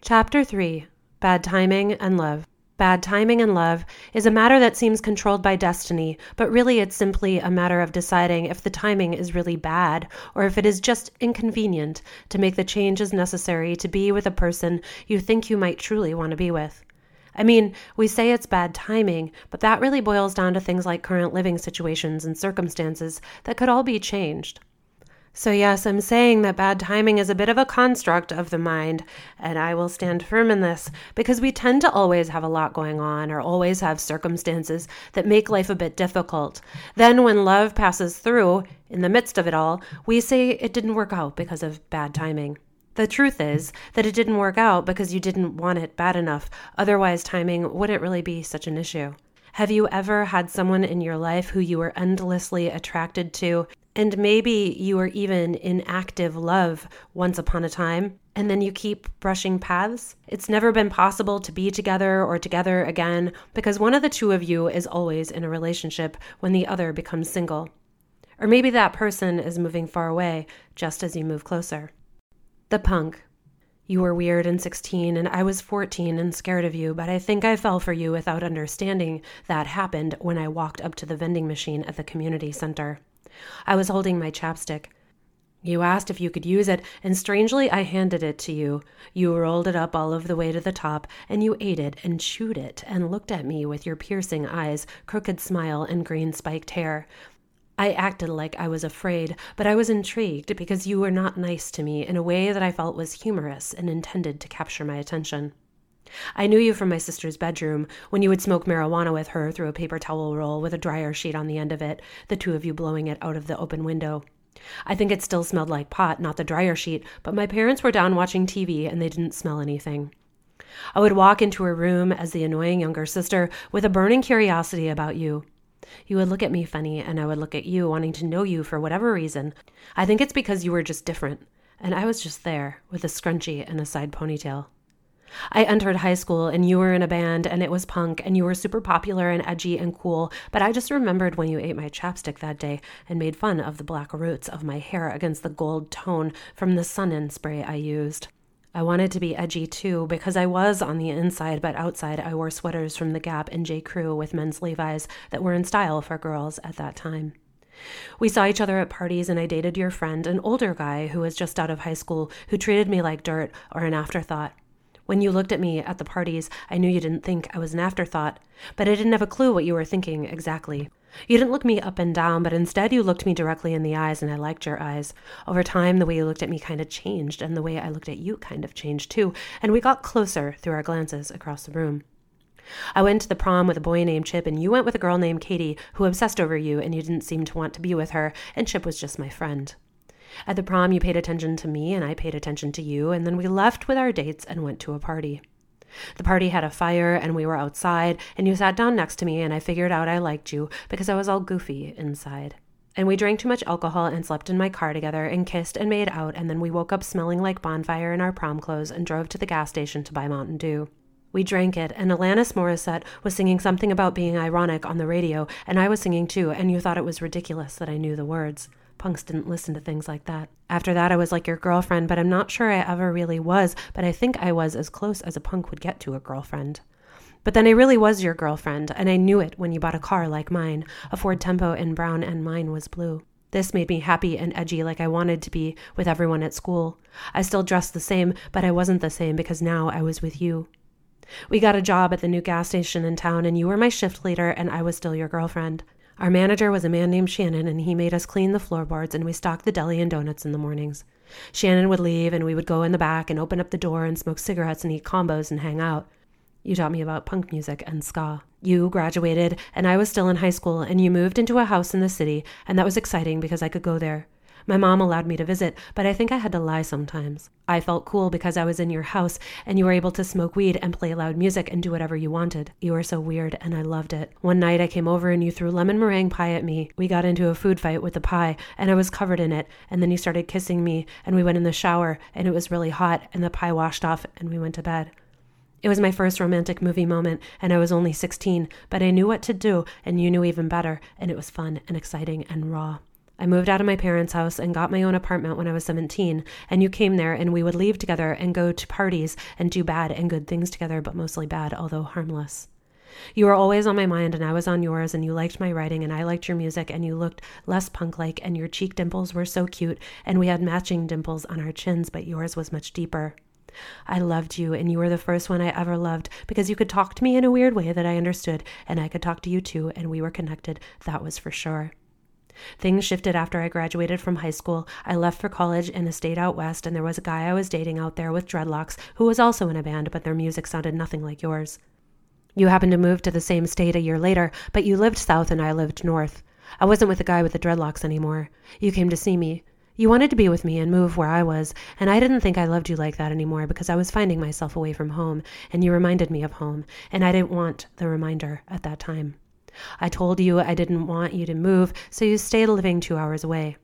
Chapter 3 Bad Timing and Love. Bad timing and love is a matter that seems controlled by destiny, but really it's simply a matter of deciding if the timing is really bad or if it is just inconvenient to make the changes necessary to be with a person you think you might truly want to be with. I mean, we say it's bad timing, but that really boils down to things like current living situations and circumstances that could all be changed. So, yes, I'm saying that bad timing is a bit of a construct of the mind, and I will stand firm in this because we tend to always have a lot going on or always have circumstances that make life a bit difficult. Then, when love passes through, in the midst of it all, we say it didn't work out because of bad timing. The truth is that it didn't work out because you didn't want it bad enough. Otherwise, timing wouldn't really be such an issue. Have you ever had someone in your life who you were endlessly attracted to, and maybe you were even in active love once upon a time, and then you keep brushing paths? It's never been possible to be together or together again because one of the two of you is always in a relationship when the other becomes single. Or maybe that person is moving far away just as you move closer. The punk. You were weird and 16, and I was 14 and scared of you, but I think I fell for you without understanding that happened when I walked up to the vending machine at the community center. I was holding my chapstick. You asked if you could use it, and strangely I handed it to you. You rolled it up all of the way to the top, and you ate it and chewed it and looked at me with your piercing eyes, crooked smile, and green spiked hair. I acted like I was afraid, but I was intrigued because you were not nice to me in a way that I felt was humorous and intended to capture my attention. I knew you from my sister's bedroom when you would smoke marijuana with her through a paper towel roll with a dryer sheet on the end of it, the two of you blowing it out of the open window. I think it still smelled like pot, not the dryer sheet, but my parents were down watching TV and they didn't smell anything. I would walk into her room as the annoying younger sister with a burning curiosity about you. You would look at me funny, and I would look at you, wanting to know you for whatever reason. I think it's because you were just different, and I was just there with a scrunchie and a side ponytail. I entered high school and you were in a band and it was punk and you were super popular and edgy and cool, but I just remembered when you ate my chapstick that day and made fun of the black roots of my hair against the gold tone from the sun-in spray I used. I wanted to be edgy too because I was on the inside, but outside I wore sweaters from The Gap and J. Crew with men's Levi's that were in style for girls at that time. We saw each other at parties, and I dated your friend, an older guy who was just out of high school, who treated me like dirt or an afterthought. When you looked at me at the parties, I knew you didn't think I was an afterthought, but I didn't have a clue what you were thinking exactly. You didn't look me up and down, but instead you looked me directly in the eyes, and I liked your eyes. Over time, the way you looked at me kind of changed, and the way I looked at you kind of changed too, and we got closer through our glances across the room. I went to the prom with a boy named Chip, and you went with a girl named Katie, who obsessed over you, and you didn't seem to want to be with her, and Chip was just my friend. At the prom, you paid attention to me, and I paid attention to you, and then we left with our dates and went to a party. The party had a fire, and we were outside, and you sat down next to me, and I figured out I liked you because I was all goofy inside. And we drank too much alcohol and slept in my car together and kissed and made out, and then we woke up smelling like bonfire in our prom clothes and drove to the gas station to buy Mountain Dew. We drank it, and Alanis Morissette was singing something about being ironic on the radio, and I was singing too, and you thought it was ridiculous that I knew the words. Punks didn't listen to things like that. After that, I was like your girlfriend, but I'm not sure I ever really was, but I think I was as close as a punk would get to a girlfriend. But then I really was your girlfriend, and I knew it when you bought a car like mine, a Ford Tempo in brown, and mine was blue. This made me happy and edgy like I wanted to be with everyone at school. I still dressed the same, but I wasn't the same because now I was with you. We got a job at the new gas station in town, and you were my shift leader, and I was still your girlfriend. Our manager was a man named Shannon, and he made us clean the floorboards, and we stocked the deli and donuts in the mornings. Shannon would leave, and we would go in the back and open up the door and smoke cigarettes and eat combos and hang out. You taught me about punk music and ska. You graduated, and I was still in high school, and you moved into a house in the city, and that was exciting because I could go there. My mom allowed me to visit, but I think I had to lie sometimes. I felt cool because I was in your house and you were able to smoke weed and play loud music and do whatever you wanted. You were so weird and I loved it. One night I came over and you threw lemon meringue pie at me. We got into a food fight with the pie and I was covered in it. And then you started kissing me and we went in the shower and it was really hot and the pie washed off and we went to bed. It was my first romantic movie moment, and I was only 16, but I knew what to do, and you knew even better, and it was fun and exciting and raw. I moved out of my parents' house and got my own apartment when I was 17, and you came there, and we would leave together and go to parties and do bad and good things together, but mostly bad, although harmless. You were always on my mind, and I was on yours, and you liked my writing, and I liked your music, and you looked less punk like, and your cheek dimples were so cute, and we had matching dimples on our chins, but yours was much deeper. I loved you, and you were the first one I ever loved because you could talk to me in a weird way that I understood, and I could talk to you too, and we were connected. That was for sure. Things shifted after I graduated from high school. I left for college in a state out west, and there was a guy I was dating out there with dreadlocks who was also in a band, but their music sounded nothing like yours. You happened to move to the same state a year later, but you lived south and I lived north. I wasn't with the guy with the dreadlocks anymore. You came to see me. You wanted to be with me and move where I was, and I didn't think I loved you like that anymore because I was finding myself away from home, and you reminded me of home, and I didn't want the reminder at that time. I told you I didn't want you to move, so you stayed living two hours away.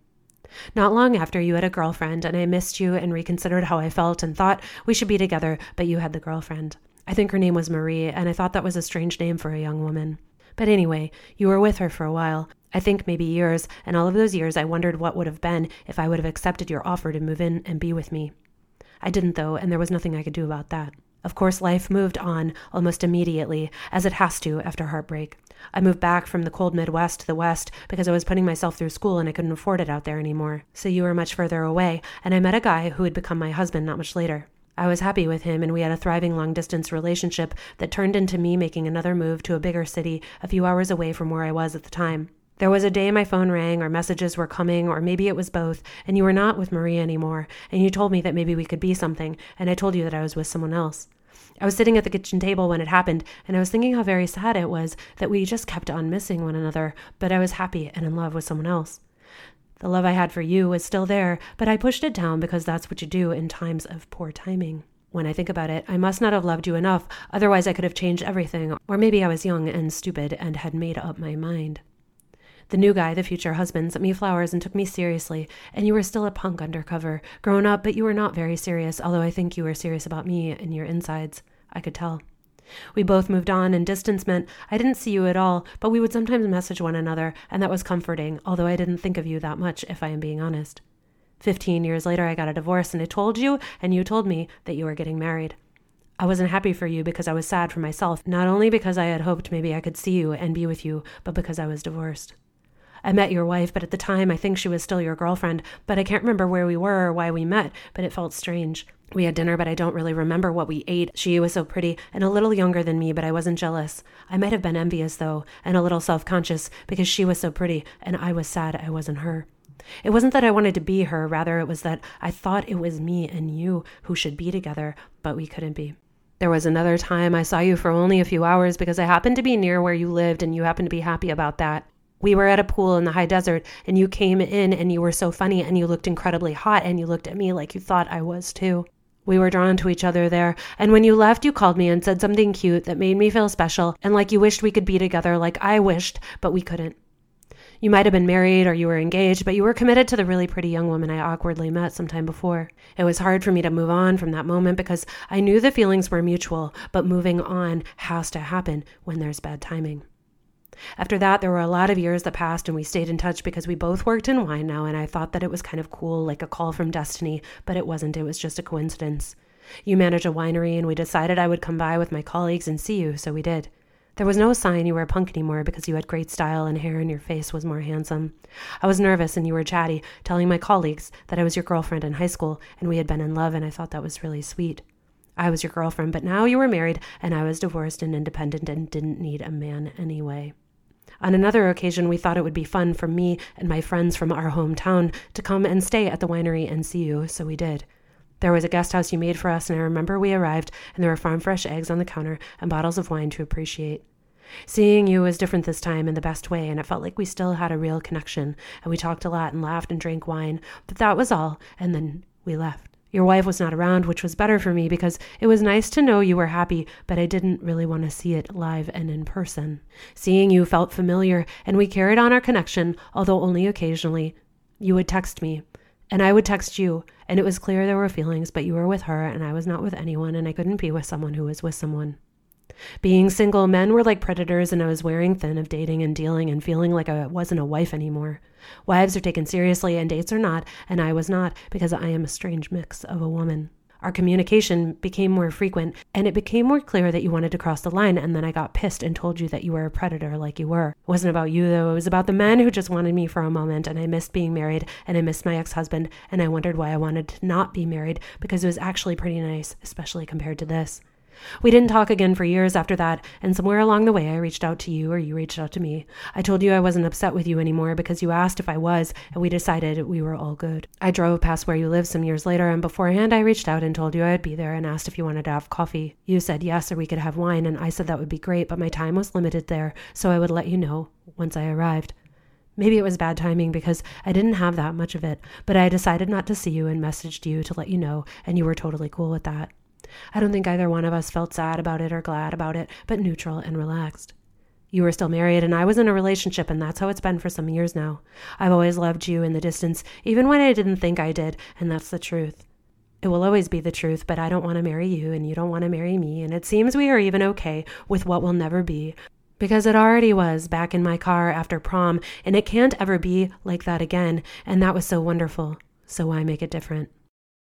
Not long after, you had a girlfriend, and I missed you and reconsidered how I felt and thought we should be together, but you had the girlfriend. I think her name was Marie, and I thought that was a strange name for a young woman. But anyway, you were with her for a while. I think maybe years, and all of those years I wondered what would have been if I would have accepted your offer to move in and be with me. I didn't, though, and there was nothing I could do about that. Of course, life moved on almost immediately, as it has to after heartbreak. I moved back from the cold Midwest to the West because I was putting myself through school and I couldn't afford it out there anymore. So you were much further away, and I met a guy who would become my husband not much later. I was happy with him, and we had a thriving long distance relationship that turned into me making another move to a bigger city a few hours away from where I was at the time. There was a day my phone rang, or messages were coming, or maybe it was both, and you were not with Maria anymore, and you told me that maybe we could be something, and I told you that I was with someone else. I was sitting at the kitchen table when it happened, and I was thinking how very sad it was that we just kept on missing one another, but I was happy and in love with someone else. The love I had for you was still there, but I pushed it down because that's what you do in times of poor timing. When I think about it, I must not have loved you enough, otherwise, I could have changed everything, or maybe I was young and stupid and had made up my mind. The new guy, the future husband, sent me flowers and took me seriously, and you were still a punk undercover, grown up, but you were not very serious, although I think you were serious about me and your insides. I could tell. We both moved on, and distance meant I didn't see you at all, but we would sometimes message one another, and that was comforting, although I didn't think of you that much, if I am being honest. Fifteen years later, I got a divorce, and I told you, and you told me, that you were getting married. I wasn't happy for you because I was sad for myself, not only because I had hoped maybe I could see you and be with you, but because I was divorced. I met your wife, but at the time I think she was still your girlfriend, but I can't remember where we were or why we met, but it felt strange. We had dinner, but I don't really remember what we ate. She was so pretty and a little younger than me, but I wasn't jealous. I might have been envious, though, and a little self conscious because she was so pretty and I was sad I wasn't her. It wasn't that I wanted to be her, rather, it was that I thought it was me and you who should be together, but we couldn't be. There was another time I saw you for only a few hours because I happened to be near where you lived and you happened to be happy about that. We were at a pool in the high desert, and you came in and you were so funny and you looked incredibly hot, and you looked at me like you thought I was too. We were drawn to each other there, and when you left, you called me and said something cute that made me feel special and like you wished we could be together, like I wished, but we couldn't. You might have been married or you were engaged, but you were committed to the really pretty young woman I awkwardly met some time before. It was hard for me to move on from that moment because I knew the feelings were mutual, but moving on has to happen when there's bad timing. After that, there were a lot of years that passed and we stayed in touch because we both worked in wine now, and I thought that it was kind of cool, like a call from destiny, but it wasn't. It was just a coincidence. You manage a winery, and we decided I would come by with my colleagues and see you, so we did. There was no sign you were a punk anymore because you had great style and hair and your face was more handsome. I was nervous and you were chatty, telling my colleagues that I was your girlfriend in high school and we had been in love, and I thought that was really sweet. I was your girlfriend, but now you were married and I was divorced and independent and didn't need a man anyway. On another occasion, we thought it would be fun for me and my friends from our hometown to come and stay at the winery and see you, so we did. There was a guest house you made for us, and I remember we arrived, and there were farm fresh eggs on the counter and bottles of wine to appreciate. Seeing you was different this time in the best way, and it felt like we still had a real connection, and we talked a lot and laughed and drank wine, but that was all, and then we left. Your wife was not around, which was better for me because it was nice to know you were happy, but I didn't really want to see it live and in person. Seeing you felt familiar, and we carried on our connection, although only occasionally. You would text me, and I would text you, and it was clear there were feelings, but you were with her, and I was not with anyone, and I couldn't be with someone who was with someone. Being single, men were like predators, and I was wearing thin of dating and dealing and feeling like I wasn't a wife anymore. Wives are taken seriously, and dates are not, and I was not, because I am a strange mix of a woman. Our communication became more frequent, and it became more clear that you wanted to cross the line, and then I got pissed and told you that you were a predator like you were. It wasn't about you, though. It was about the men who just wanted me for a moment, and I missed being married, and I missed my ex husband, and I wondered why I wanted to not be married, because it was actually pretty nice, especially compared to this. We didn't talk again for years after that, and somewhere along the way I reached out to you or you reached out to me. I told you I wasn't upset with you anymore because you asked if I was, and we decided we were all good. I drove past where you live some years later, and beforehand I reached out and told you I'd be there and asked if you wanted to have coffee. You said yes, or we could have wine, and I said that would be great, but my time was limited there, so I would let you know once I arrived. Maybe it was bad timing because I didn't have that much of it, but I decided not to see you and messaged you to let you know, and you were totally cool with that. I don't think either one of us felt sad about it or glad about it, but neutral and relaxed. You were still married, and I was in a relationship, and that's how it's been for some years now. I've always loved you in the distance, even when I didn't think I did, and that's the truth. It will always be the truth, but I don't want to marry you, and you don't want to marry me, and it seems we are even okay with what will never be. Because it already was back in my car after prom, and it can't ever be like that again, and that was so wonderful. So why make it different?